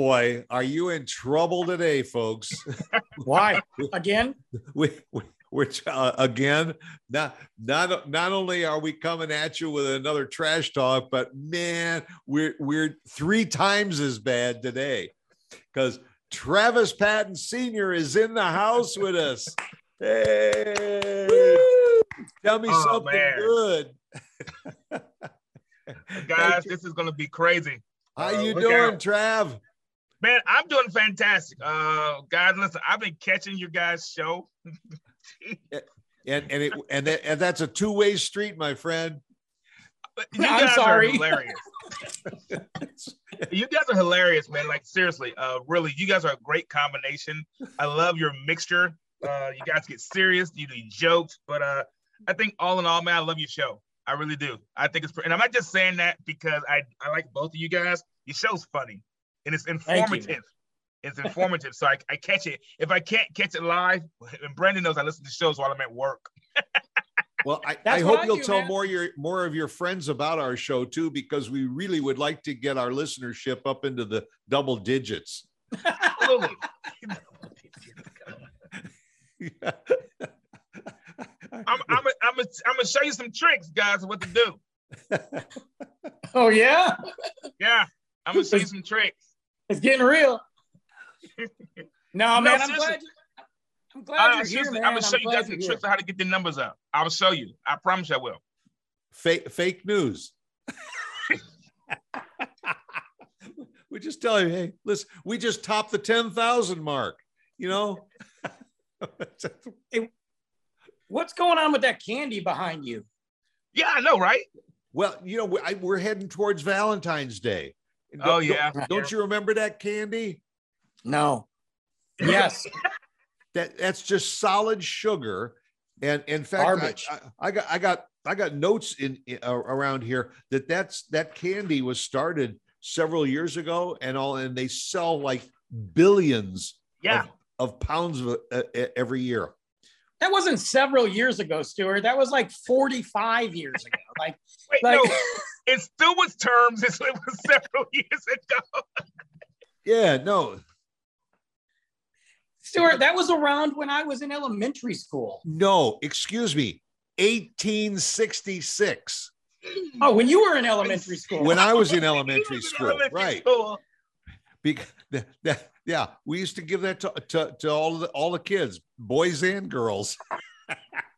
Boy, are you in trouble today, folks? Why again? we, we we're uh, again not not not only are we coming at you with another trash talk, but man, we're we're three times as bad today because Travis Patton Sr. is in the house with us. Hey, tell me Oh, something man. good. Guys, this is gonna be crazy. How Uh, you doing, out. Trav? Man, I'm doing fantastic. Uh guys, listen, I've been catching your guys' show. And and it and, that, and that's a two way street, my friend. You I'm guys sorry. are hilarious. you guys are hilarious, man. Like seriously, uh, really, you guys are a great combination. I love your mixture. Uh, you guys get serious, you do jokes, but uh, I think all in all, man, I love your show. I really do. I think it's, and I'm not just saying that because I I like both of you guys. Your show's funny and it's you. informative. It's informative, so I, I catch it. If I can't catch it live, and Brandon knows I listen to shows while I'm at work. Well, I, I hope I you'll do, tell man. more your more of your friends about our show too, because we really would like to get our listenership up into the double digits. Absolutely. I'm I'm I'm I'm I'm gonna show you some tricks, guys, what to do. Oh yeah, Yeah, I'm gonna show you some tricks. It's getting real. No, No, man, I'm seriously. glad. You, I'm glad Uh, you're here, man. I'm gonna show you glad guys some you're here. tricks on how to get the numbers up. I'll show you. I promise you I will. fake fake news. we just tell you, hey, listen, we just topped the ten thousand mark. You know. hey, What's going on with that candy behind you? Yeah, I know, right? well, you know, I, we're heading towards Valentine's Day. Oh Don't- yeah. Don't you remember that candy? No. Yes. that that's just solid sugar and in fact I, I, I got i got i got notes in, in- uh, around here that that's that candy was started several years ago and all and they sell like billions Yeah. of, of pounds of, uh, every year that wasn't several years ago, Stuart. That was like 45 years ago. Like, Wait, like no, in was terms, it was several years ago. yeah no Stuart, that was around when I was in elementary school. no excuse me 1866 Oh, when you were in elementary school. when i was in elementary was in school elementary right school. Because that, that, yeah, we used to give that to, to, to all the all the kids, boys and girls.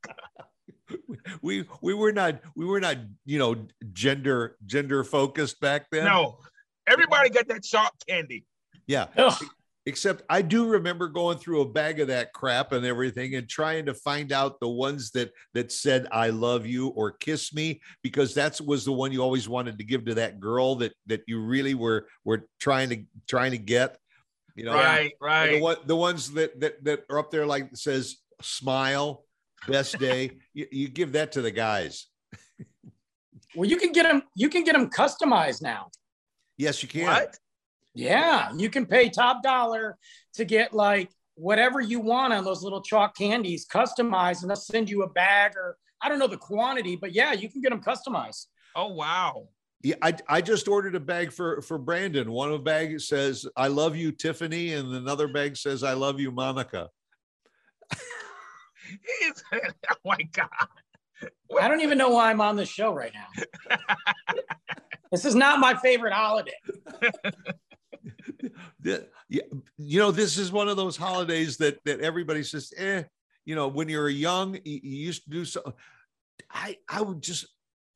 we we were not we were not you know gender gender focused back then. No, everybody got that sharp candy. Yeah. Ugh. Except I do remember going through a bag of that crap and everything and trying to find out the ones that that said I love you or kiss me because that was the one you always wanted to give to that girl that that you really were were trying to trying to get. You know, right, right. the one the ones that that that are up there like says smile best day you, you give that to the guys well, you can get them. You can get them customized now. yes you can What? Yeah, you can pay top dollar to get like whatever you want on those little chalk candies customized, and they'll send you a bag or I don't know the quantity, but yeah, you can get them customized. Oh wow. yeah I, I just ordered a bag for for brandon one of the bag says i love you tiffany and another bag says i love you monica He's, oh my god. I don't even know why I'm on this show right now. this is not my favorite holiday. Yeah, you know this is one of those holidays that that everybody says eh you know when you're young you, you used to do so i i would just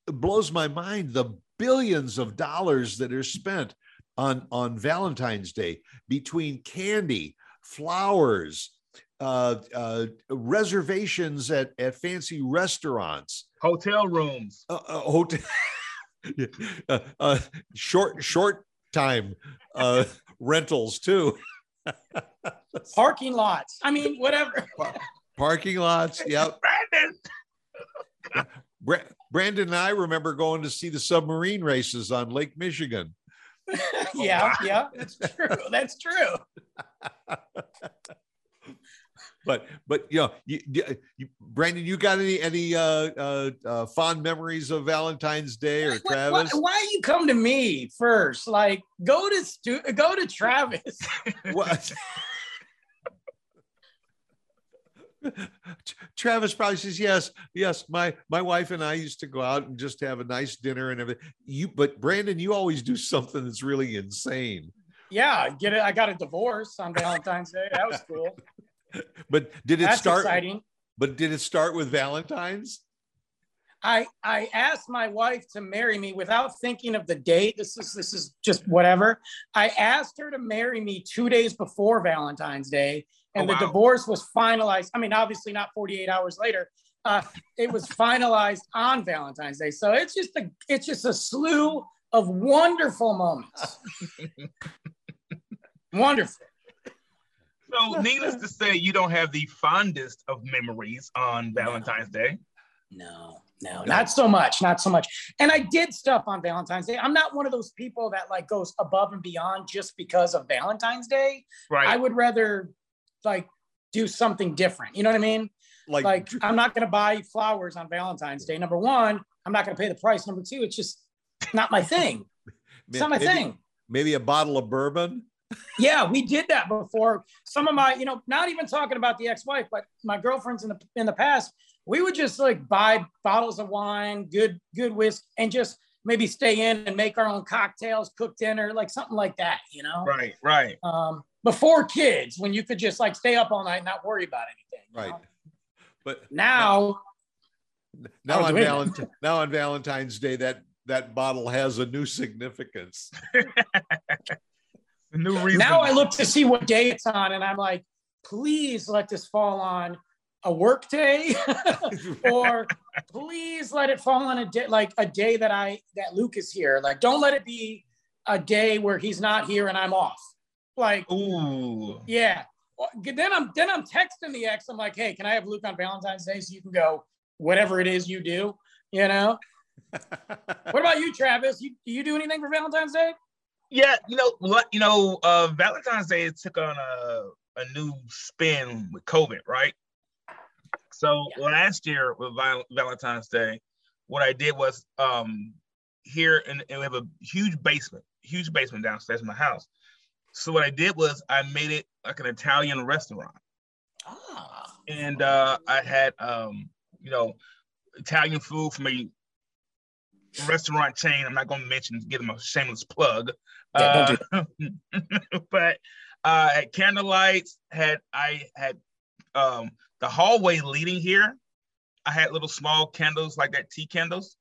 it blows my mind the billions of dollars that are spent on on valentine's day between candy flowers uh, uh reservations at at fancy restaurants Hotel rooms. uh, uh, hotel uh, uh, short short time uh rentals too Parking lots. I mean, whatever. parking lots yep Brandon. Bra- brandon and i remember going to see the submarine races on lake michigan yeah, yeah, that's true. That's true. But but you know, you, you, Brandon, you got any any uh, uh, uh, fond memories of Valentine's Day or Travis? Why, why you come to me first? Like, go to stu- go to Travis. What? Travis probably says yes, yes. My my wife and I used to go out and just have a nice dinner and everything. You, but Brandon, you always do something that's really insane. yeah, get it. I got a divorce on Valentine's Day. That was cool. But did it That's start? exciting. But did it start with Valentine's? I I asked my wife to marry me without thinking of the date. This is this is just whatever. I asked her to marry me two days before Valentine's Day, and Oh, the divorce was finalized. I mean, obviously not 48 hours later. Uh, it was finalized on Valentine's Day. So it's just a it's just a slew of wonderful moments. wonderful. So, needless to say, you don't have the fondest of memories on Valentine's Day. No, no, not so much, not so much. And I did stuff on Valentine's Day. I'm not one of those people that like goes above and beyond just because of Valentine's Day. Right. I would rather like do something different. You know what I mean? Like, Like I'm not going to buy flowers on Valentine's Day. Number one, I'm not going to pay the price. Number two, it's just not my thing. It's not my maybe, thing. Maybe a bottle of bourbon. Yeah, we did that before. Some of my, you know, not even talking about the ex-wife, but my girlfriends in the in the past, we would just like buy bottles of wine, good good whiskey, and just maybe stay in and make our own cocktails, cook dinner, like something like that, you know. right. Right. Um, before kids, when you could just like stay up all night and not worry about anything. Right. know? But Now, now Oh, on. Valentine now on Valentine's Day, that that bottle has a new significance. The new reason. now I look to see what day it's on, and I'm like, please let this fall on a work day, or please let it fall on a day like a day that I that Luke is here. Like, don't let it be a day where he's not here and I'm off. Like, Ooh. yeah. Then I'm then I'm texting the ex. I'm like, hey, can I have Luke on Valentine's Day so you can go whatever it is you do? You know. What about you, Travis? You do you do anything for Valentine's Day? Yeah, you know, you know, uh, Valentine's Day took on a a new spin with COVID, right? So Yeah. last year with Valentine's Day, what I did was um here and, and we have a huge basement, huge basement downstairs in my house. So what I did was I made it like an Italian restaurant, Ah, and uh, I had um you know Italian food from a restaurant chain. I'm not going to mention, give them a shameless plug. Yeah, Uh, but uh, at candlelight, had I had um, the hallway leading here. I had little small candles like that, tea candles,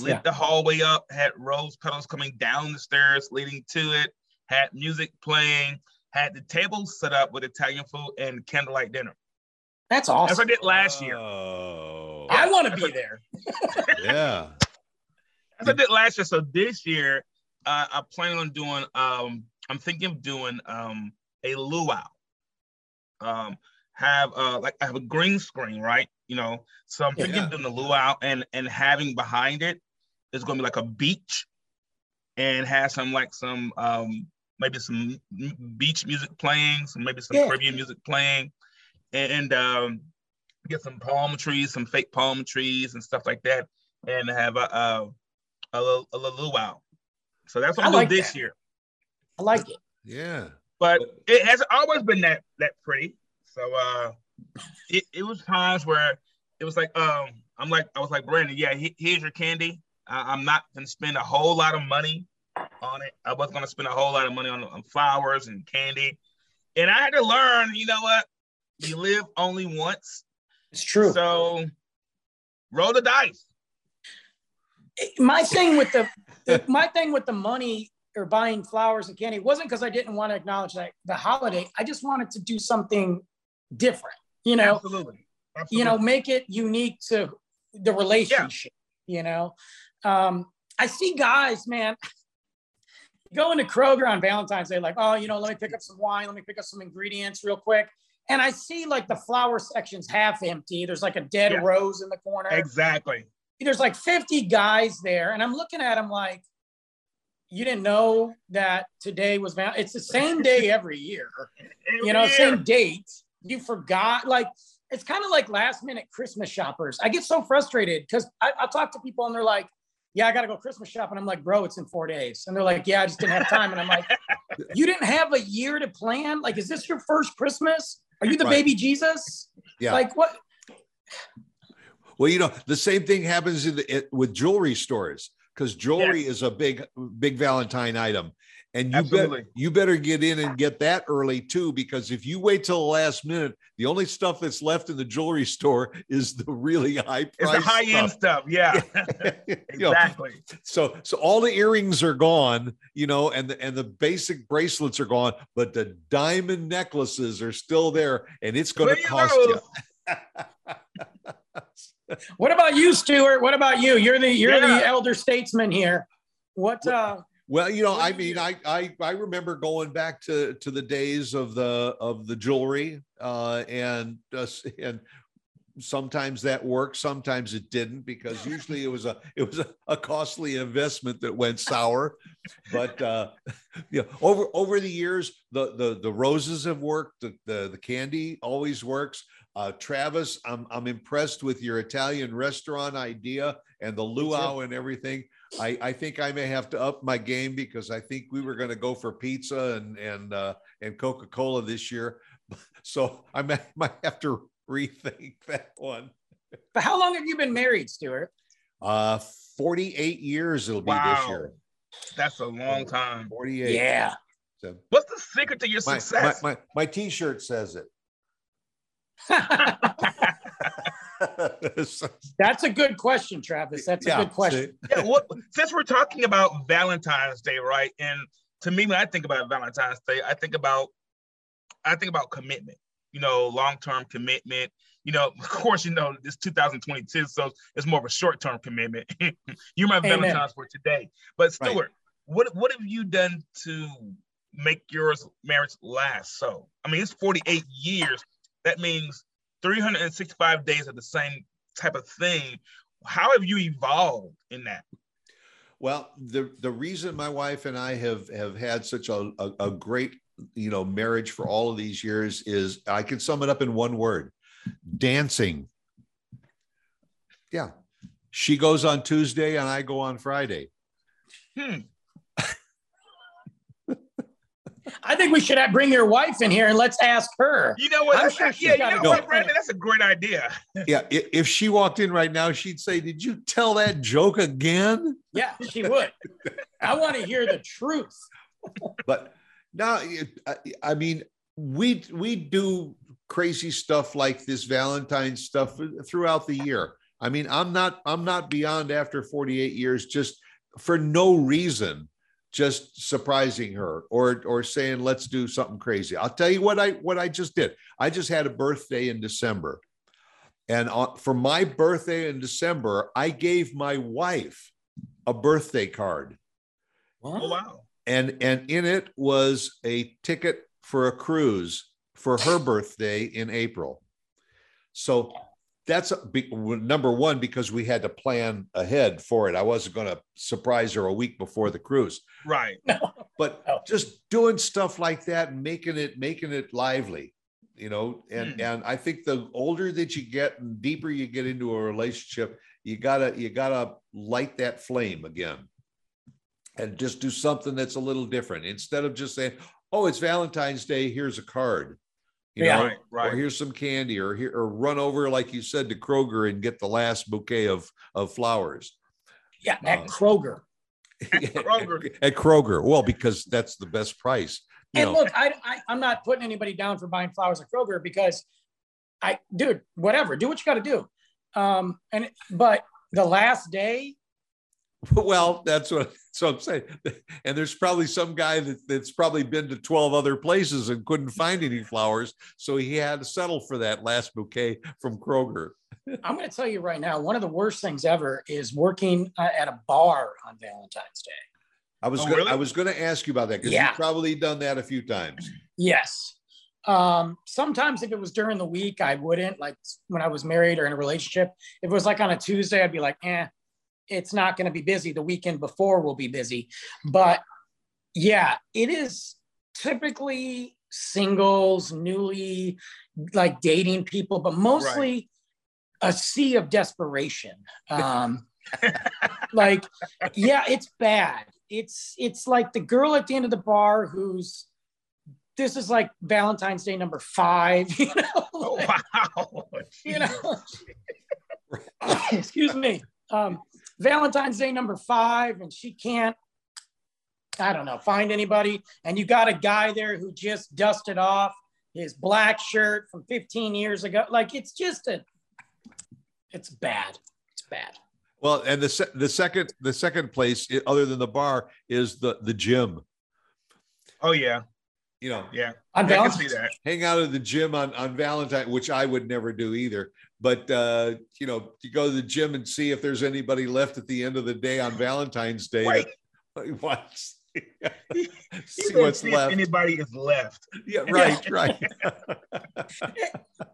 lit Yeah. the hallway up. Had rose petals coming down the stairs leading to it. Had music playing. Had the table set up with Italian food and candlelight dinner. that's awesome. As I did last year. Oh, I want to be there. yeah. As I did last year. So this year, uh, I plan on doing. Um, I'm thinking of doing um, a luau. Um, have uh, like I have a green screen, right? You know, so I'm thinking Yeah. of doing the luau and and having behind it is going to be like a beach, and have some like some um maybe some beach music playing, some maybe some Yeah. Caribbean music playing, and um, get some palm trees, some fake palm trees and stuff like that, and have a a, a, a luau. So that's what I I'm like doing this that. year. I like it. Yeah. But it hasn't always been that that pretty. So uh, it, it was times where it was like um I'm like I was like Brandon, yeah, he, here's your candy. I, I'm not gonna spend a whole lot of money on it. I wasn't gonna spend a whole lot of money on, on flowers and candy. And I had to learn, you know what? You live only once. It's true. So roll the dice. My thing with the, the my thing with the money or buying flowers and candy wasn't because I didn't want to acknowledge that the holiday. I just wanted to do something different. You know, Absolutely. you know, make it unique to the relationship. You know, um, I see guys, man, going to Kroger on Valentine's Day, like, oh, you know, let me pick up some wine, let me pick up some ingredients real quick. And I see like the flower section's half empty. There's like a dead Yeah. rose in the corner exactly. There's like 50 guys there and i'm looking at them like you didn't know that today was Val- it's the same day every year you know same date you forgot. Like it's kind of like last minute Christmas shoppers. I get so frustrated because I, I talk to people and they're like, yeah, I got to go Christmas shopping. I'm like, bro, it's in four days. And they're like, yeah, I just didn't have time. And I'm like, you didn't have a year to plan? Like, is this your first Christmas? Are you the Right. baby Jesus? Yeah. Like, what? Well, you know, the same thing happens in the, it, with jewelry stores because jewelry is a big, big Valentine item. And you Absolutely. bet, you better get in and get that early too, because if you wait till the last minute, the only stuff that's left in the jewelry store is the really high It's price the high end stuff. Yeah, You know, exactly. so so all the earrings are gone, you know, and the and the basic bracelets are gone, but the diamond necklaces are still there, and it's going to cost you. What about you, Stuart? What about you? You're the you're Yeah. the elder statesman here. What? uh Well, you know, I mean, I, I I remember going back to to the days of the of the jewelry, uh, and uh, and sometimes that worked, sometimes it didn't, because usually it was a it was a, a costly investment that went sour. But uh, you know, over over the years, the the the roses have worked, the the, the candy always works. Uh, Travis, I'm I'm impressed with your Italian restaurant idea and the luau and everything. I, I think I may have to up my game because I think we were going to go for pizza and and uh, and Coca Cola this year, so I might, might have to rethink that one. but how long have you been married, Stuart? Uh, forty eight years it'll be this year. That's a long time. Forty eight. Yeah. So What's the secret to your my, my, success? my my T-shirt says it. That's a good question, Travis. That's a good question. yeah, what, since we're talking about Valentine's Day, right? And to me, when I think about Valentine's Day, I think about I think about commitment. You know, long-term commitment. You know, of course, you know this 2022, so it's more of a short-term commitment. you might have. Valentine's for today, but Right. Stuart, what what have you done to make your marriage last? So, I mean, it's 48 years. That means 365 days of the same type of thing. How have you evolved in that? Well, the the reason my wife and I have have had such a, a, a great you know marriage for all of these years is I can sum it up in one word: dancing. Yeah, she goes on Tuesday and I go on Friday. Hmm. I think we should bring your wife in here and let's ask her. You know what? I'm sure she's yeah, got you know what, Brandon? That's a great idea. Yeah, if she walked in right now, she'd say, "Did you tell that joke again?" Yeah, she would. I want to hear the truth. but now I, I mean we we do crazy stuff like this valentine stuff throughout the year. I mean i'm not i'm not beyond after 48 years just for no reason just surprising her or or saying let's do something crazy. I'll tell you what i what i just did. I just had a birthday in december. And on, for my birthday in december i gave my wife a birthday card. Oh wow. And and in it was a ticket for a cruise for her birthday in April. So that's a big, number one because we had to plan ahead for it. I wasn't going to surprise her a week before the cruise, Right. but Oh. just doing stuff like that, and making it making it lively, you know. And Hmm. and I think the older that you get and deeper you get into a relationship, you gotta you gotta light that flame again and just do something that's a little different instead of just saying, "Oh, it's Valentine's Day. Here's a card," you Yeah. know, Right. Right. or here's some candy, or here, or run over like you said to Kroger and get the last bouquet of of flowers Yeah, at Uh, Kroger. Kroger. at Kroger. Well, because that's the best price. You And know, look, I, I I'm not putting anybody down for buying flowers at Kroger because I, dude, whatever, do what you got to do. Um, and but the last day, well, that's what, that's what I'm saying. And there's probably some guy that, that's probably been to 12 other places and couldn't find any flowers, so he had to settle for that last bouquet from Kroger. I'm going to tell you right now, one of the worst things ever is working uh, at a bar on Valentine's Day. I was Oh, gonna, really? I was going to ask you about that because Yeah. you've probably done that a few times. Yes. Um, sometimes if it was during the week, I wouldn't like when I was married or in a relationship. If it was like on a Tuesday, I'd be like, eh, it's not going to be busy. The weekend before will be busy. But yeah, it is typically singles, newly like dating people, but mostly a sea of desperation. Um, like, yeah, it's bad. It's it's like the girl at the end of the bar who's this is like Valentine's Day number five, you know. Oh, wow. you know. Excuse me. Um, Valentine's Day number five, and she can't, I don't know, find anybody. And you got a guy there who just dusted off his black shirt from 15 years ago. Like it's just a, it's bad. It's bad. Well, and the se- the second the second place, other than the bar, is the the gym. Oh yeah, You know, yeah. On I can see that. hang out at the gym on on Valentine, which I would never do either. But uh, you know, you go to the gym and see if there's anybody left at the end of the day on Valentine's Day. Wait, that- what? see what's see if left. anybody is left. Yeah, right, right.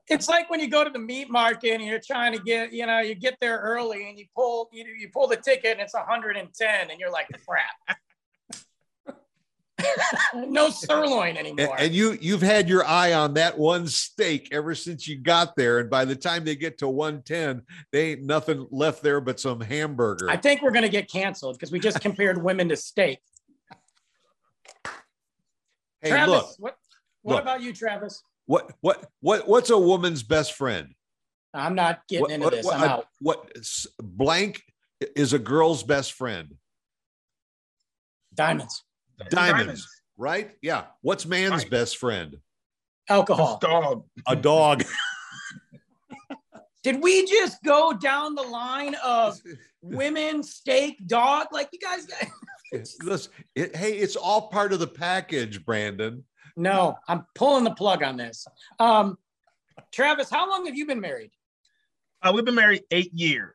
it's like when you go to the meat market and you're trying to get, you know, you get there early and you pull, you, you pull the ticket and it's 110 and you're like, crap. no sirloin anymore. and you you've had your eye on that one steak ever since you got there and by the time they get to 110 they ain't nothing left there but some hamburger I think we're going to get canceled because we just compared women to steak. hey Travis, look what, what look. about you, Travis? what what what what's a woman's best friend I'm not getting what, into what- this. what- I'm out. what blank is a girl's best friend Diamonds, Diamonds. right yeah what's man's Right. best friend alcohol. Dog. a dog Did we just go down the line of women, steak, dog? Like you guys, Listen, it, hey it's all part of the package brandon no, I'm pulling the plug on this. Um, Travis, how long have you been married? Uh, we've been married eight years.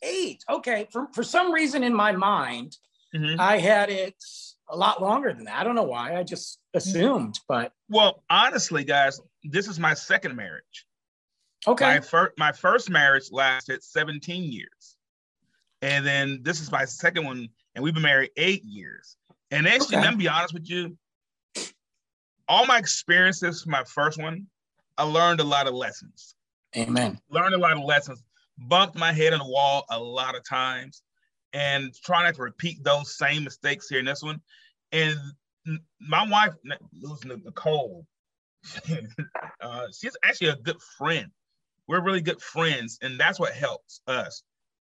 Eight. Okay. For, for some reason in my mind, Mhm. I had it a lot longer than that. I don't know why. I just assumed, but Well, honestly, guys, this is my second marriage. okay. My first my first marriage lasted 17 years. And then this is my second one, and we've been married eight years. And actually, Okay. let me be honest with you. All my experiences from my first one, I learned a lot of lessons. Amen. Learned a lot of lessons, bumped my head on the wall a lot of times, and try not to repeat those same mistakes here in this one. And my wife, losing Nicole, uh, she's actually a good friend. We're really good friends, and that's what helps us.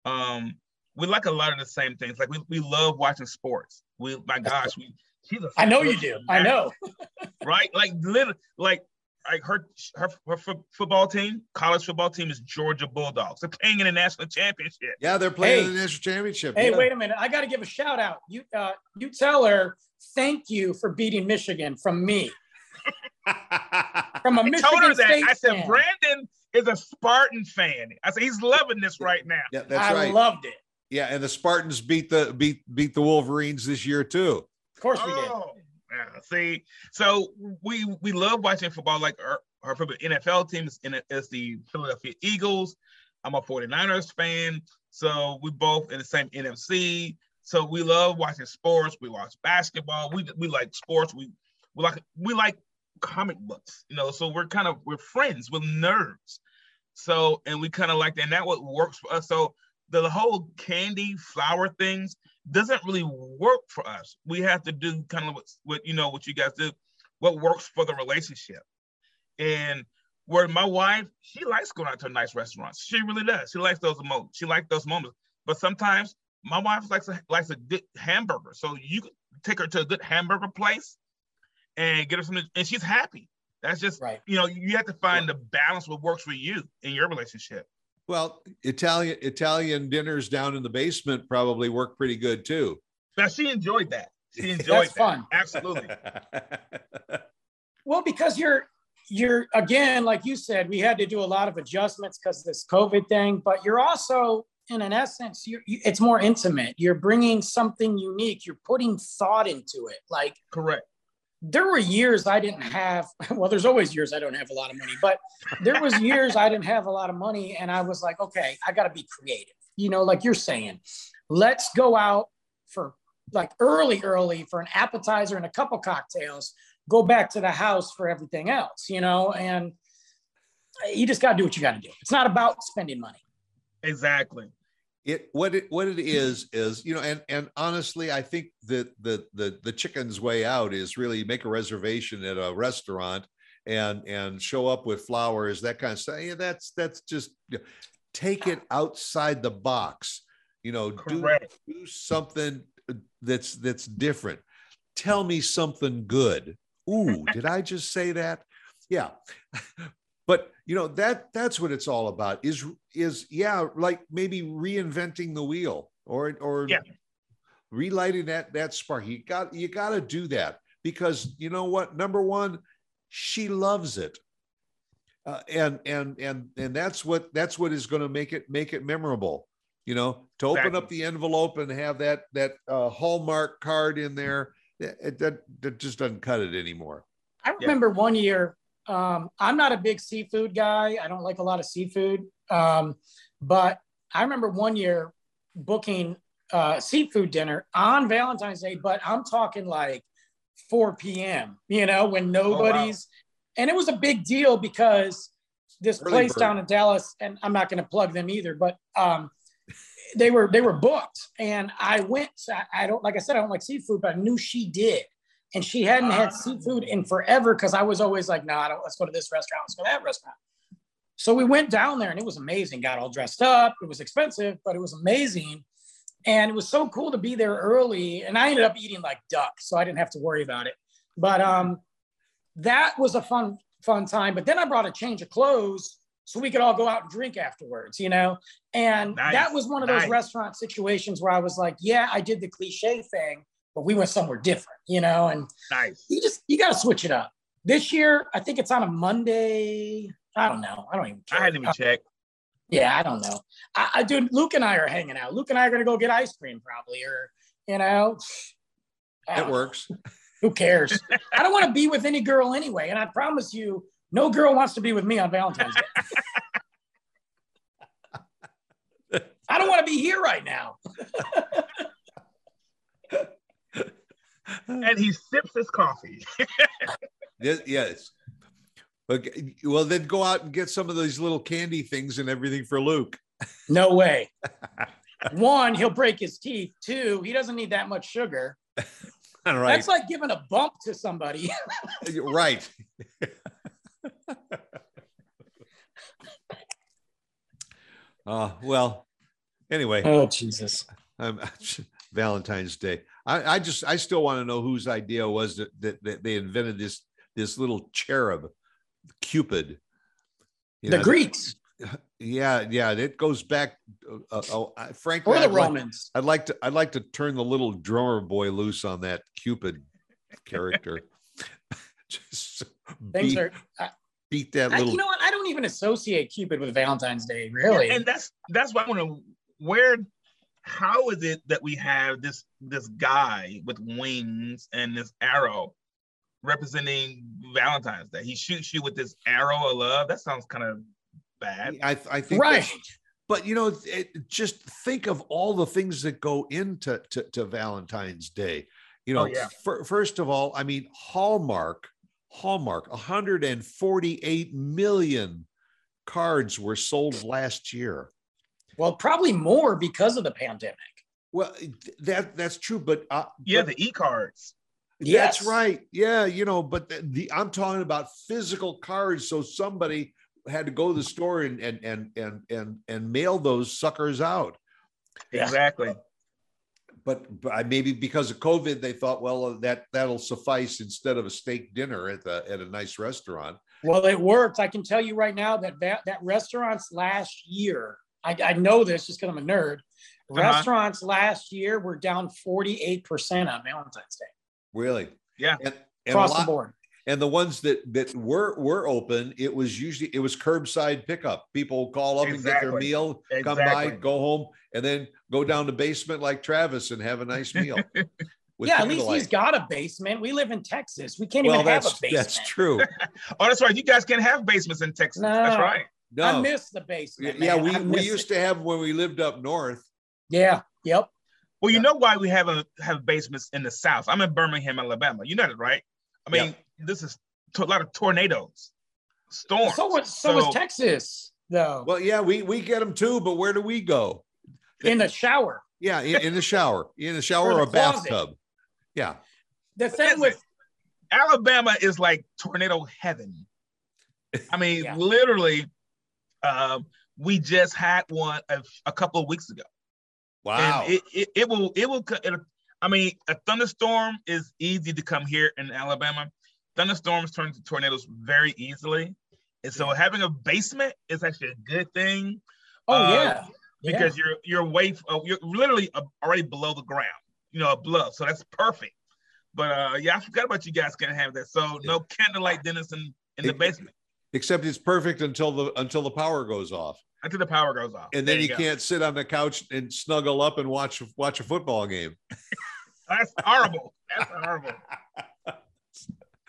Um, we like a lot of the same things. Like we, we love watching sports. We, my gosh, we. She's a I know you do. I know. right? Like literally, like like her her, her fo- football team, college football team is Georgia Bulldogs. They're playing in the national championship. yeah they're playing Hey. the national championship Hey, yeah. wait a minute. I got to give a shout out. You, uh, you tell her thank you for beating Michigan from me, from a I Michigan told her that. State I said fan. Brandon is a Spartan fan. I said he's loving this right now. yeah that's I right loved it. yeah and the spartans beat the beat beat the wolverines this year too Of course we did. Oh, yeah. See, so we we love watching football. Like our, our favorite NFL team is, the Philadelphia Eagles. I'm a 49ers fan, so we both in the same NFC. So we love watching sports. We watch basketball. We we like sports. We we like we like comic books. You know, so we're kind of we're friends. We're nerds. So and we kind of like that. And that what works for us. So the whole candy flower things doesn't really work for us. We have to do kind of what, what you know what you guys do, what works for the relationship. And where my wife, she likes going out to nice restaurants. She really does. She likes those moments. She likes those moments. But sometimes my wife likes a, likes a good hamburger. So you can take her to a good hamburger place and get her something, and she's happy. That's just Right. you know you have to find the balance what works for you in your relationship. Well, Italian Italian dinners down in the basement probably work pretty good too. Now she enjoyed that. She enjoyed That's that. fun. Absolutely. Well, because you're you're again, like you said, we had to do a lot of adjustments because of this COVID thing. But you're also, in an essence, you're, you, it's more intimate. You're bringing something unique. You're putting thought into it. Like Correct. There were years I didn't have. Well, there's always years I don't have a lot of money, but there was years I didn't have a lot of money, and I was like, okay, I got to be creative. You know, like you're saying, let's go out for like early, early for an appetizer and a couple cocktails. go back to the house for everything else, you know, and you just got to do what you got to do. It's not about spending money. Exactly. It what it what it is is you know and and honestly I think that the the the chicken's way out is really make a reservation at a restaurant and and show up with flowers that kind of stuff. Yeah, that's that's just you know, take it outside the box. You know, do, do something uh, that's that's different. Tell me something good. Ooh, did I just say that? Yeah. But you know that that's what it's all about is is yeah like maybe reinventing the wheel or or Yeah. relighting that that spark. You got you got to do that because you know what? Number one she loves it. Uh, and and and and that's what that's what is going to make it make it memorable you know? To open up the envelope and have that that uh, hallmark card in there it, it- that, that just doesn't cut it anymore. I remember one year, um, I'm not a big seafood guy. I don't like a lot of seafood. Um, but I remember one year booking uh, seafood dinner on Valentine's Day, but I'm talking like 4 p.m., you know, when nobody's, and it was a big deal because this Early place bird. down in Dallas, and I'm not going to plug them either, but um, they were they were booked, and I went. I, I don't like I said I don't like seafood, but I knew she did, and she hadn't had Ah. seafood in forever because I was always like, no, nah, Let's go to this restaurant. Let's go to that restaurant. So we went down there, and it was amazing. Got all dressed up. It was expensive, but it was amazing, and it was so cool to be there early. And I ended up eating like duck, so I didn't have to worry about it. But um, that was a fun fun time. But then I brought a change of clothes so we could all go out and drink afterwards, you know. And Nice, that was one of those nice. restaurant situations where I was like, yeah, I did the cliche thing, but we went somewhere different, you know. And Nice. you just you got to switch it up. This year, I think it's on a Monday. I don't know. I don't even care. I hadn't even checked. Yeah, I don't know. I, I dude, Luke and I are hanging out. Luke and I are gonna go get ice cream probably, or you know, it ah, works Who cares? I don't want to be with any girl anyway, and I promise you, no girl wants to be with me on Valentine's Day. I don't want to be here right now. And he sips his coffee. Yes, yes. Okay. Well, then go out and get some of these little candy things and everything for Luke. No way. One, he'll break his teeth. Two, he doesn't need that much sugar. All right. That's like giving a bump to somebody. right. uh, well, anyway, oh Jesus. um, Valentine's Day. I, I just, I still want to know whose idea was that, that, that they invented this, this little cherub, Cupid. You the know, Greeks Yeah, yeah. It goes back. Uh, oh, I- frankly, or the I'd like- Romans. I'd like to I'd like to turn the little drummer boy loose on that Cupid character. Just Things beat, are. I, beat that I- little you know what? I don't even associate Cupid with Valentine's Day. Really? And that's that's why I want to where how is it that we have this this guy with wings and this arrow representing Valentine's Day? He shoots you with this arrow of love. That sounds kind of bad. I, I think right. but you know it, just think of all the things that go into to, to Valentine's Day. You know, Oh, yeah. fir- first of all, I mean Hallmark, Hallmark, 148 million cards were sold last year. Well, probably more because of the pandemic. Well, that that's true, but uh, Yeah, but- the e cards. Yes. That's right. Yeah, you know, but the, the I'm talking about physical cards. So somebody had to go to the store and and and and and, and mail those suckers out. Exactly. But, but maybe because of COVID, they thought, well, uh, that that'll suffice instead of a steak dinner at the at a nice restaurant. Well, it worked. I can tell you right now that that, that restaurants last year, I, I know this just because I'm a nerd. Uh-huh. Restaurants last year were down 48% on Valentine's Day Really? Yeah. And, and a across the board. and the ones that that were were open, it was usually it was curbside pickup. People call up and get their Exactly. meal, come by, go home, and then go down the basement like Travis and have a nice meal. Yeah, at least candlelight. he's got a basement. We live in Texas. We can't well, even have a basement. that's true. Oh, that's right. You guys can't have basements in Texas. That's right. No, I miss the basement. yeah, man. we we used it. to have when we lived up north. Yeah. Yep. Well, you Yeah. know why we have a have basements in the South. I'm in Birmingham, Alabama. You know that, right? I mean, this is to- a lot of tornadoes, storms. So was so, was Texas though. Well, yeah, we we get them too, but where do we go? in the shower. Yeah, in, in the shower, in the shower Or or, the a closet. bathtub. Yeah, The thing with Alabama is like tornado heaven. I mean, Yeah. literally, um, we just had one a, a couple of weeks ago. wow. And it, it, it will it will it'll, I mean a thunderstorm is easy to come here in Alabama. Thunderstorms turn to tornadoes very easily. And so having a basement is actually a good thing oh uh, yeah. Yeah. because you're you're way uh, you're literally uh, already below the ground, you know, above. So that's perfect. But uh yeah, I forgot about you guys can have that. So no candlelight dinners in, in the It- basement Except it's perfect until the until the power goes off, until the power goes off. and then There you, go. can't sit on the couch and snuggle up and watch watch a football game. That's horrible. That's horrible.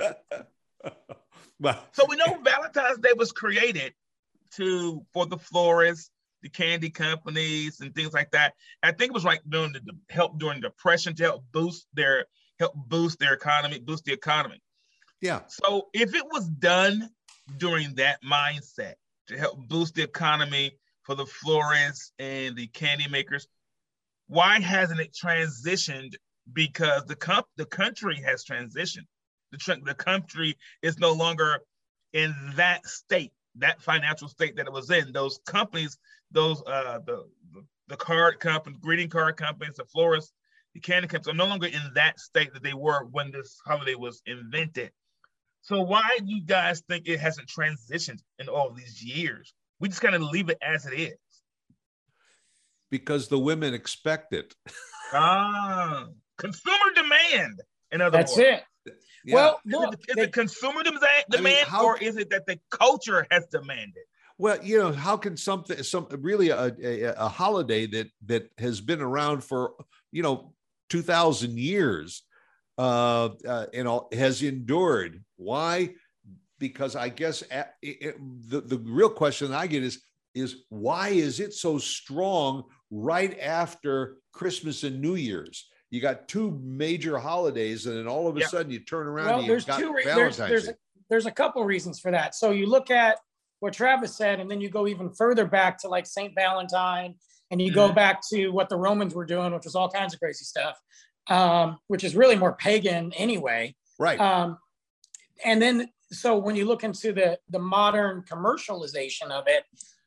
So we know Valentine's Day was created to for the florists, the candy companies, and things like that. I think it was like during the, the help during depression to help boost their help boost their economy, boost the economy. yeah, So if it was done during that mindset to help boost the economy for the florists and the candy makers, why hasn't it transitioned? Because the comp the country has transitioned. The, tr- the country is no longer in that state, that financial state that it was in. Those companies, those uh the the, the card companies, greeting card companies, the florists, the candy companies are no longer in that state that they were when this holiday was invented. So why do you guys think it hasn't transitioned in all these years? We just kind of leave it as it is. because the women expect it. Ah, consumer demand. In other That's words, it. Yeah. Well, is, it, is they- it consumer demand, demand how- or is it that the culture has demanded? Well, you know, how can something, some really a, a, a holiday that that has been around for you know two thousand years, uh, uh, you know, has endured? Why? Because I guess at, it, it- the the real question I get is is why is it so strong right after Christmas and New Year's? You got two major holidays, and then all of a Yeah. sudden you turn around well, and there's you've got two. Re- there's Valentine's there's Day. a, there's a couple reasons for that. So you look at what Travis said, and then you go even further back to like Saint Valentine, and you go Mhm. back to what the Romans were doing, which was all kinds of crazy stuff, um, which is really more pagan anyway. right. Um, and then, so when you look into the the modern commercialization of it,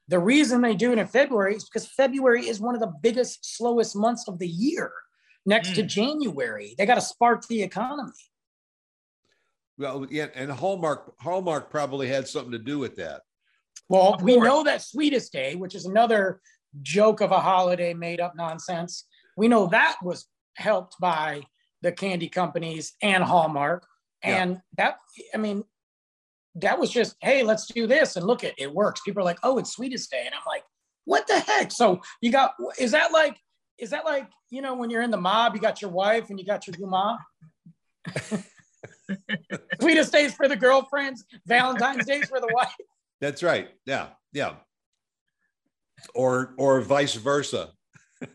the reason they do it in February is because February is one of the biggest, slowest months of the year, next to Mm. January. They got to spark the economy. Well, yeah, and Hallmark Hallmark probably had something to do with that. Well, we know that Sweetest Day, which is another joke of a holiday made up nonsense, we know that was helped by the candy companies and Hallmark. Yeah. And that, I mean, that was just, hey, let's do this and look at it works. People are like, oh, it's Sweetest Day. And I'm like, what the heck? So you got, is that like, is that like, you know, when you're in the mob, you got your wife and you got your guma? Sweetest days for the girlfriends, Valentine's days for the wife. That's right. Yeah, yeah. Or or vice versa.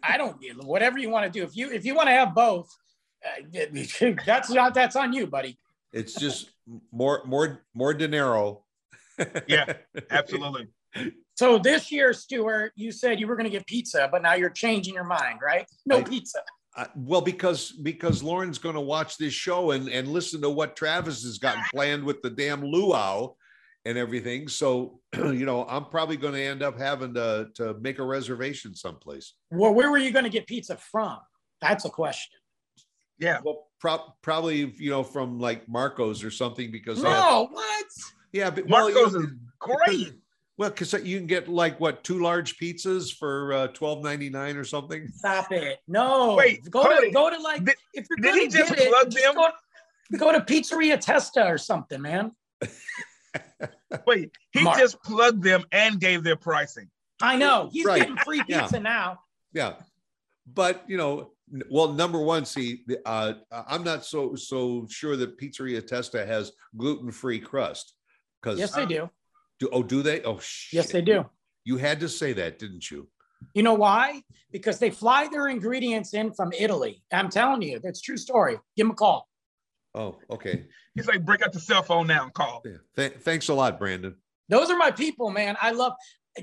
I don't whatever you want to do. If you if you want to have both, uh, that's not that's on you, buddy. It's just more more more dinero. Yeah. Absolutely. So this year, Stuart, you said you were going to get pizza, but now you're changing your mind, right? No I- pizza. Uh, well, because because Lauren's going to watch this show and and listen to what Travis has gotten planned with the damn luau and everything. So you know, I'm probably going to end up having to to make a reservation someplace. Well, where were you going to get pizza from? That's a question. Yeah. Well, pro- probably you know from like Marcos or something because they have- No, what? yeah, but well, Marcos you- is great. Well, because you can get like what two large pizzas for uh, twelve ninety nine or something. Stop it. No. Wait, go to go to like did- if you're did going he to just get it, plug them? go, go to Pizzeria Testa or something, man. Wait, he Mark. just plugged them and gave their pricing. I know he's Right. getting free Yeah. pizza now. Yeah, but you know, well, number one, see, uh, I'm not so so sure that Pizzeria Testa has gluten free crust because Yes, they do. do. Oh, do they? Oh, shit. Yes, they do. You had to say that, didn't you? You know why? Because they fly their ingredients in from Italy. I'm telling you, that's a true story. Give them a call. Oh, okay. He's like, break out the cell phone now and call. Yeah. Th- thanks a lot, Brandon. Those are my people, man. I love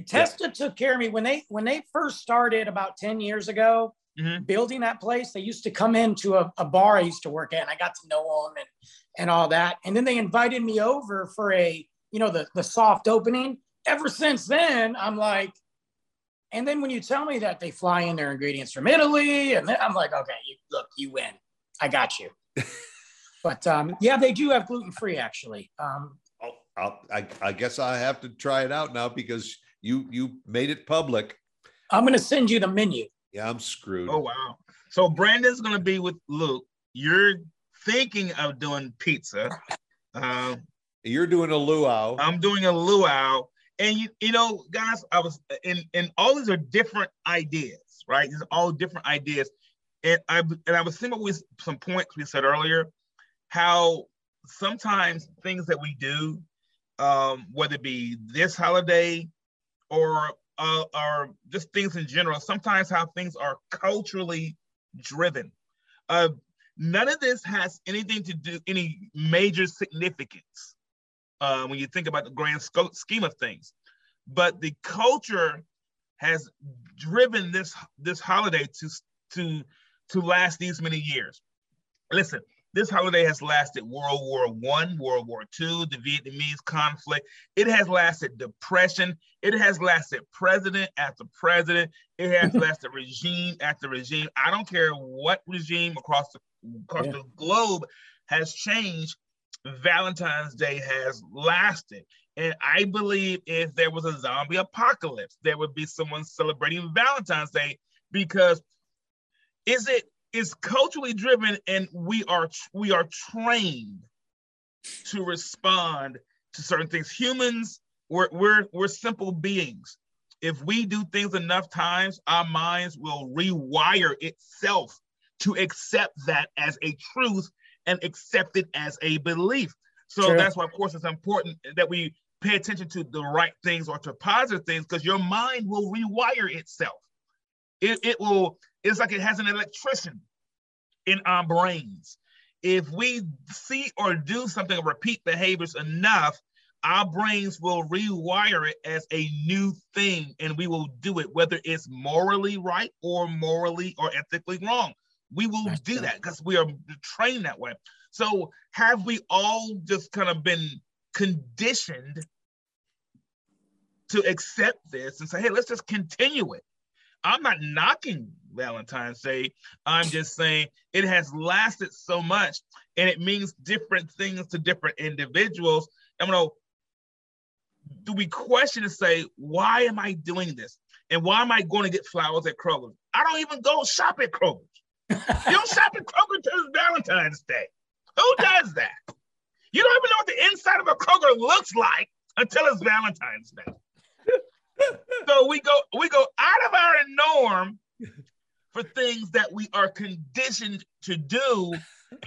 Testa took care of me when they when they first started about 10 years ago Mhm. building that place. They used to come into a, a bar I used to work at and I got to know them and and all that. And then they invited me over for a, you know, the the soft opening. Ever since then, I'm like, and then when you tell me that they fly in their ingredients from Italy, and then I'm like, okay, you, look, you win. I got you. but um, yeah, they do have gluten free actually. Um, Oh, I'll, I, I guess I have to try it out now because you you made it public. I'm gonna send you the menu. Yeah, I'm screwed. Oh wow. So Brandon's gonna be with Luke. You're thinking of doing pizza. Uh, You're doing a luau. I'm doing a luau. And you, you know, guys, I was and and all these are different ideas, right? These are all different ideas. And I and I was thinking with some points we said earlier, how sometimes things that we do, um, whether it be this holiday or uh, or just things in general, sometimes how things are culturally driven. Uh, none of this has anything to do any major significance uh, when you think about the grand scope, scheme of things. But the culture has driven this this holiday to to to last these many years. Listen, this holiday has lasted World War One, World War Two, the Vietnamese conflict. It has lasted depression. It has lasted president after president. It has lasted regime after regime. I don't care what regime across the across Yeah. the globe has changed. Valentine's Day has lasted. And I believe if there was a zombie apocalypse, there would be someone celebrating Valentine's Day because is it is culturally driven and we are we are trained to respond to certain things. Humans, we're we're we're simple beings. If we do things enough times, our minds will rewire itself to accept that as a truth and accept it as a belief. So Sure. that's why, of course, it's important that we pay attention to the right things or to positive things because your mind will rewire itself. It, it will, it's like it has an electrician in our brains. If we see or do something or repeat behaviors enough, our brains will rewire it as a new thing and we will do it, whether it's morally right or morally or ethically wrong. We will That's do true. that because we are trained that way. So, have we all just kind of been conditioned to accept this and say, hey, let's just continue it? I'm not knocking Valentine's Day. I'm just saying it has lasted so much and it means different things to different individuals. I'm gonna do we question and say, why am I doing this? And why am I going to get flowers at Kroger? I don't even go shop at Kroger. You don't shop at Kroger until it's Valentine's Day. Who does that? You don't even know what the inside of a Kroger looks like until it's Valentine's Day. So we go we go out of our norm for things that we are conditioned to do.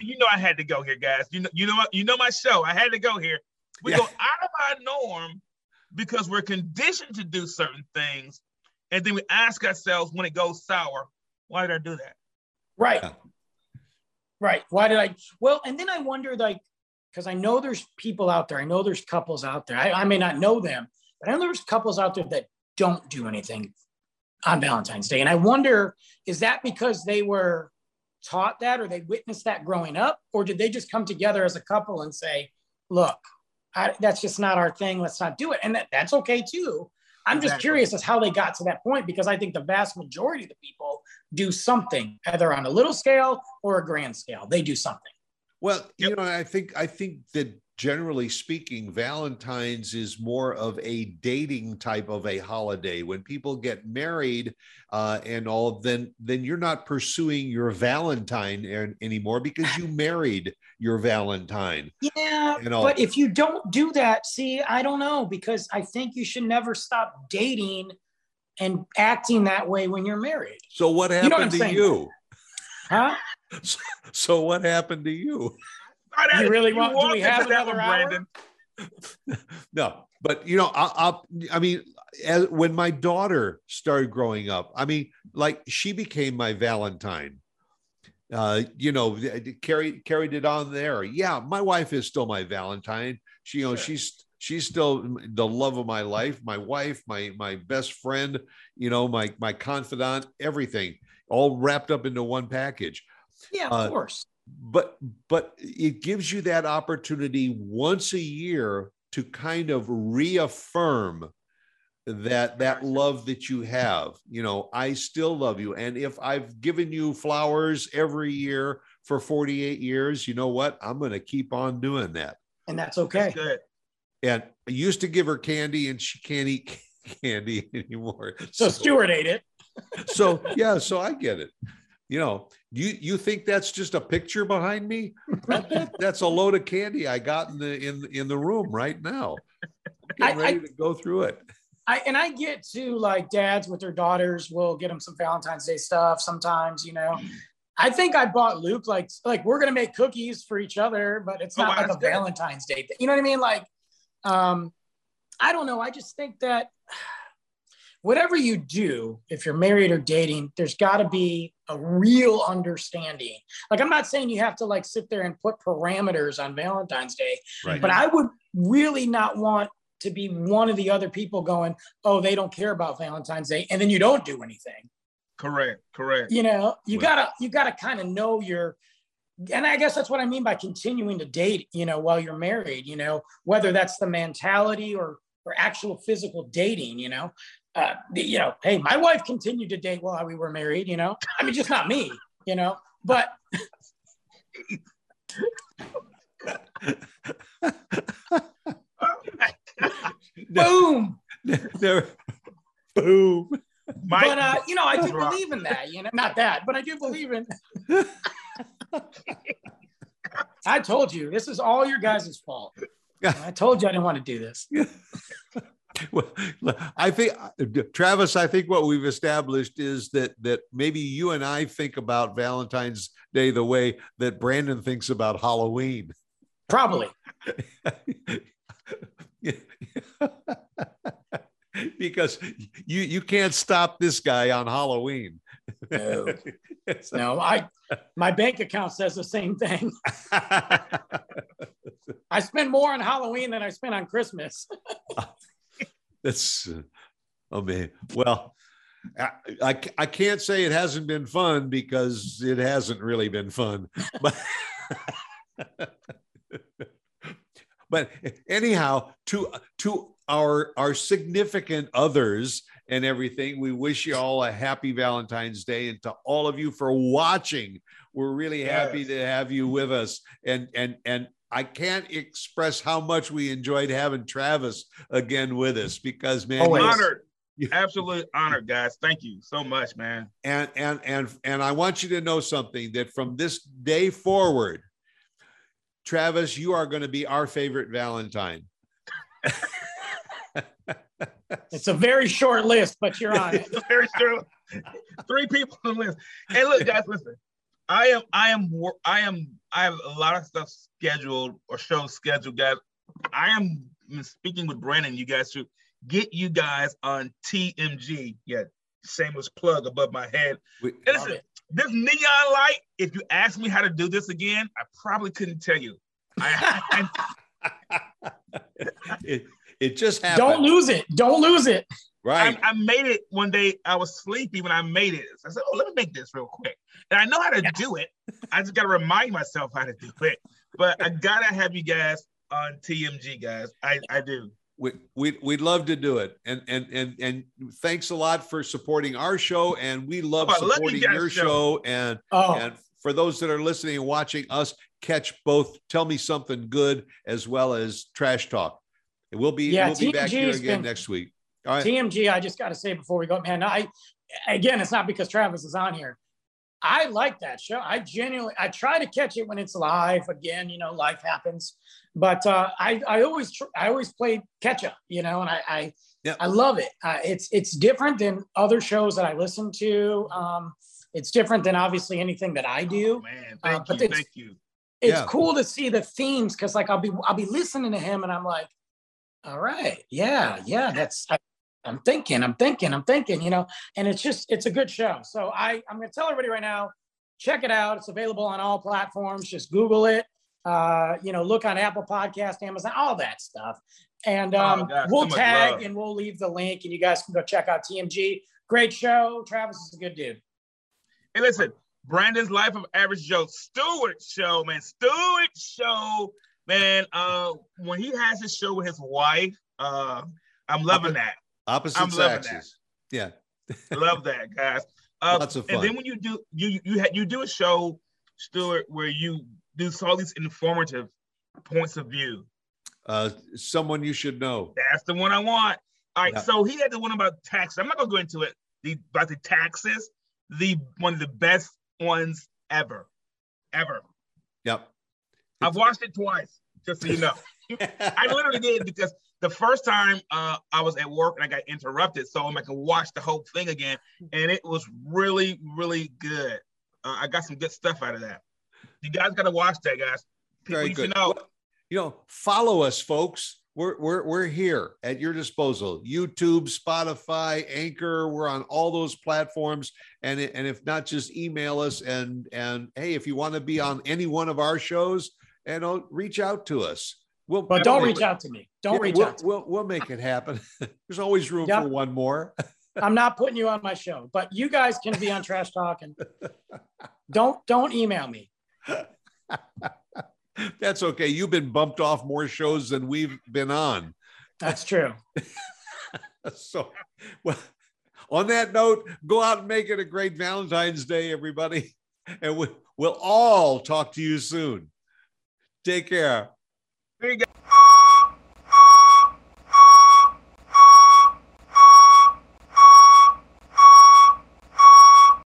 You know I had to go here, guys. You know, you know what? You know my show. I had to go here. We Yeah. go out of our norm because we're conditioned to do certain things, and then we ask ourselves when it goes sour, why did I do that? Right. Yeah. Right. Why did I? Well, and then I wonder, like, because I know there's people out there. I know there's couples out there. I, I may not know them, but I know there's couples out there that don't do anything on Valentine's Day. And I wonder, is that because they were taught that or they witnessed that growing up? Or did they just come together as a couple and say, look, I, that's just not our thing. Let's not do it. And that, that's okay too. I'm just curious as how they got to that point because I think the vast majority of the people do something either on a little scale or a grand scale. They do something. Well, you know, I think I think that generally speaking, Valentine's is more of a dating type of a holiday. When people get married uh, and all, then then you're not pursuing your Valentine an- anymore because you married your Valentine. Yeah, You know. but if you don't do that, see, I don't know because I think you should never stop dating and acting that way when you're married. So what happened what I'm to saying? you? Huh? So what happened to you? Oh, You really you want- do we have that another one, hour? Brandon. No, but you know, I, I, I mean, as, when my daughter started growing up, I mean, like she became my Valentine. uh, you know, carry carried it on there. Yeah, my wife is still my Valentine. She, you know, Sure. she's she's still the love of my life, my wife, my my best friend, you know, my my confidant, everything, all wrapped up into one package. Yeah, of Uh, course. But but it gives you that opportunity once a year to kind of reaffirm that that love that you have you know i still love you and if i've given you flowers every year for 48 years you know what i'm going to keep on doing that And that's okay. Good. and i used to give her candy and she can't eat candy anymore So Stewart ate it. so yeah so i get it you know you you think that's just a picture behind me That- that- that's a load of candy i got in the in in the room right now getting I- ready to go through it I and I get to like dads with their daughters will get them some Valentine's Day stuff sometimes, you know. I think I bought Luke like like we're gonna make cookies for each other, but it's Oh, not wow, like a good. Valentine's Day thing. You know what I mean? Like, um, I don't know. I just think that whatever you do, if you're married or dating, there's got to be a real understanding. Like, I'm not saying you have to like sit there and put parameters on Valentine's Day, right but I would really not want to be one of the other people going, oh, they don't care about Valentine's Day, and then you don't do anything. Correct. Correct. You know, you Well- gotta you gotta kind of know your and I guess that's what I mean by continuing to date, you know, while you're married, you know, whether that's the mentality or or actual physical dating, you know. Uh, you know, hey, my wife continued to date while we were married, you know. I mean, just not me, you know, but my God. boom. There- boom but uh, you know, I do believe in that. You know, not that, but I do believe in. I told you this is all your guys' fault. I told you I didn't want to do this. Well, I think uh, Travis, I think what we've established is that that maybe you and I think about Valentine's Day the way that Brandon thinks about Halloween. Probably. because you you can't stop this guy on Halloween. No. No, I my bank account says the same thing. I spend more on Halloween than I spend on Christmas. That's uh, oh man. Well, I, I I can't say it hasn't been fun because it hasn't really been fun. But but anyhow, to to our our significant others and everything, we wish you all a happy Valentine's Day, and to all of you for watching. We're really happy Yes. to have you with us, and and and I can't express how much we enjoyed having Travis again with us because man, Always. he- honored. Yeah. Absolutely honored, guys. Thank you so much, man. and and and and I want you to know something that from this day forward, Travis, you are going to be our favorite Valentine. It's a very short list, but you're on it. Very true. Three people on the list. Hey, look, guys, listen. I am, I am, I am, I have a lot of stuff scheduled or shows scheduled, guys. I am speaking with Brandon. You guys should get you guys on TMG. Yeah, shameless plug above my head. We- And listen, this neon light. If you ask me how to do this again, I probably couldn't tell you. I, I, it, it just happened. Don't lose it. Don't lose it. Right. I, I made it one day. I was sleepy when I made it. So I said, "Oh, let me make this real quick." And I know how to do it. I just got to remind myself how to do it. But I gotta have you guys on TMG, guys. I I do. we, we, we'd love to do it. And, and, and, and thanks a lot for supporting our show. And we love Oh, I love you supporting your show. show. And, Oh, and for those that are listening and watching us catch both tell me something good as well as trash talk And we'll be Yeah, we'll be back TMG here again been- next week all right TMG, I just got to say before we go, man, I, again, it's not because Travis is on here. I like that show. I genuinely, I try to catch it when it's live. Again, you know, life happens, but uh, I, I always, tr- I always play catch up, you know, and I, I, Yep. I love it. Uh, it's, it's different than other shows that I listen to. Um, it's different than obviously anything that I do. Man, Uh, thank but you, it's- thank you. It's Yeah. cool to see the themes because, like, I'll be, I'll be listening to him, and I'm like, all right, yeah, yeah, that's. I, I'm thinking, I'm thinking, I'm thinking, you know, and it's just, it's a good show. So I, I'm going to tell everybody right now, check it out. It's available on all platforms. Just Google it. Uh, you know, look on Apple Podcast, Amazon, all that stuff. And Oh, um, God, we'll much tag and we'll leave the link, and you guys can go check out TMG. Great show. Travis is a good dude. Hey, listen, Brandon's Life of Average Joe Stewart show, man. Stewart show, man. Uh, when he has his show with his wife, uh, I'm loving that. Opposite I'm sexes. Yeah. Love that, guys. Uh, Lots of fun. and then when you do you you ha- you do a show, Stewart, where you do all these informative points of view. Uh, someone you should know. That's the one I want. All right, Yeah. so he had the one about taxes. I'm not gonna go into it. The about the taxes, the one of the best ones ever, ever. Yep. I've watched it twice, just so you know. I literally did because the first time uh, I was at work and I got interrupted, so I'm like, I watch the whole thing again, and it was really, really good. Uh, I got some good stuff out of that. You guys got to watch that, guys. People Very good. know. You know, follow us, folks. We're, we're, we're here at your disposal. YouTube, Spotify, Anchor. We're on all those platforms. And, and if not, just email us. And, and hey, if you want to be on any one of our shows, and uh, reach out to us. We'll, But don't we'll- reach out to me. Don't Yeah, reach we'll, out. To. We'll, we'll make it happen. There's always room Yeah. for one more. I'm not putting you on my show, but you guys can be on Trash Talk and don't don't email me. That's okay. You've been bumped off more shows than we've been on. That's true. So, well, on that note, go out and make it a great Valentine's Day, everybody. And we, we'll all talk to you soon. Take care.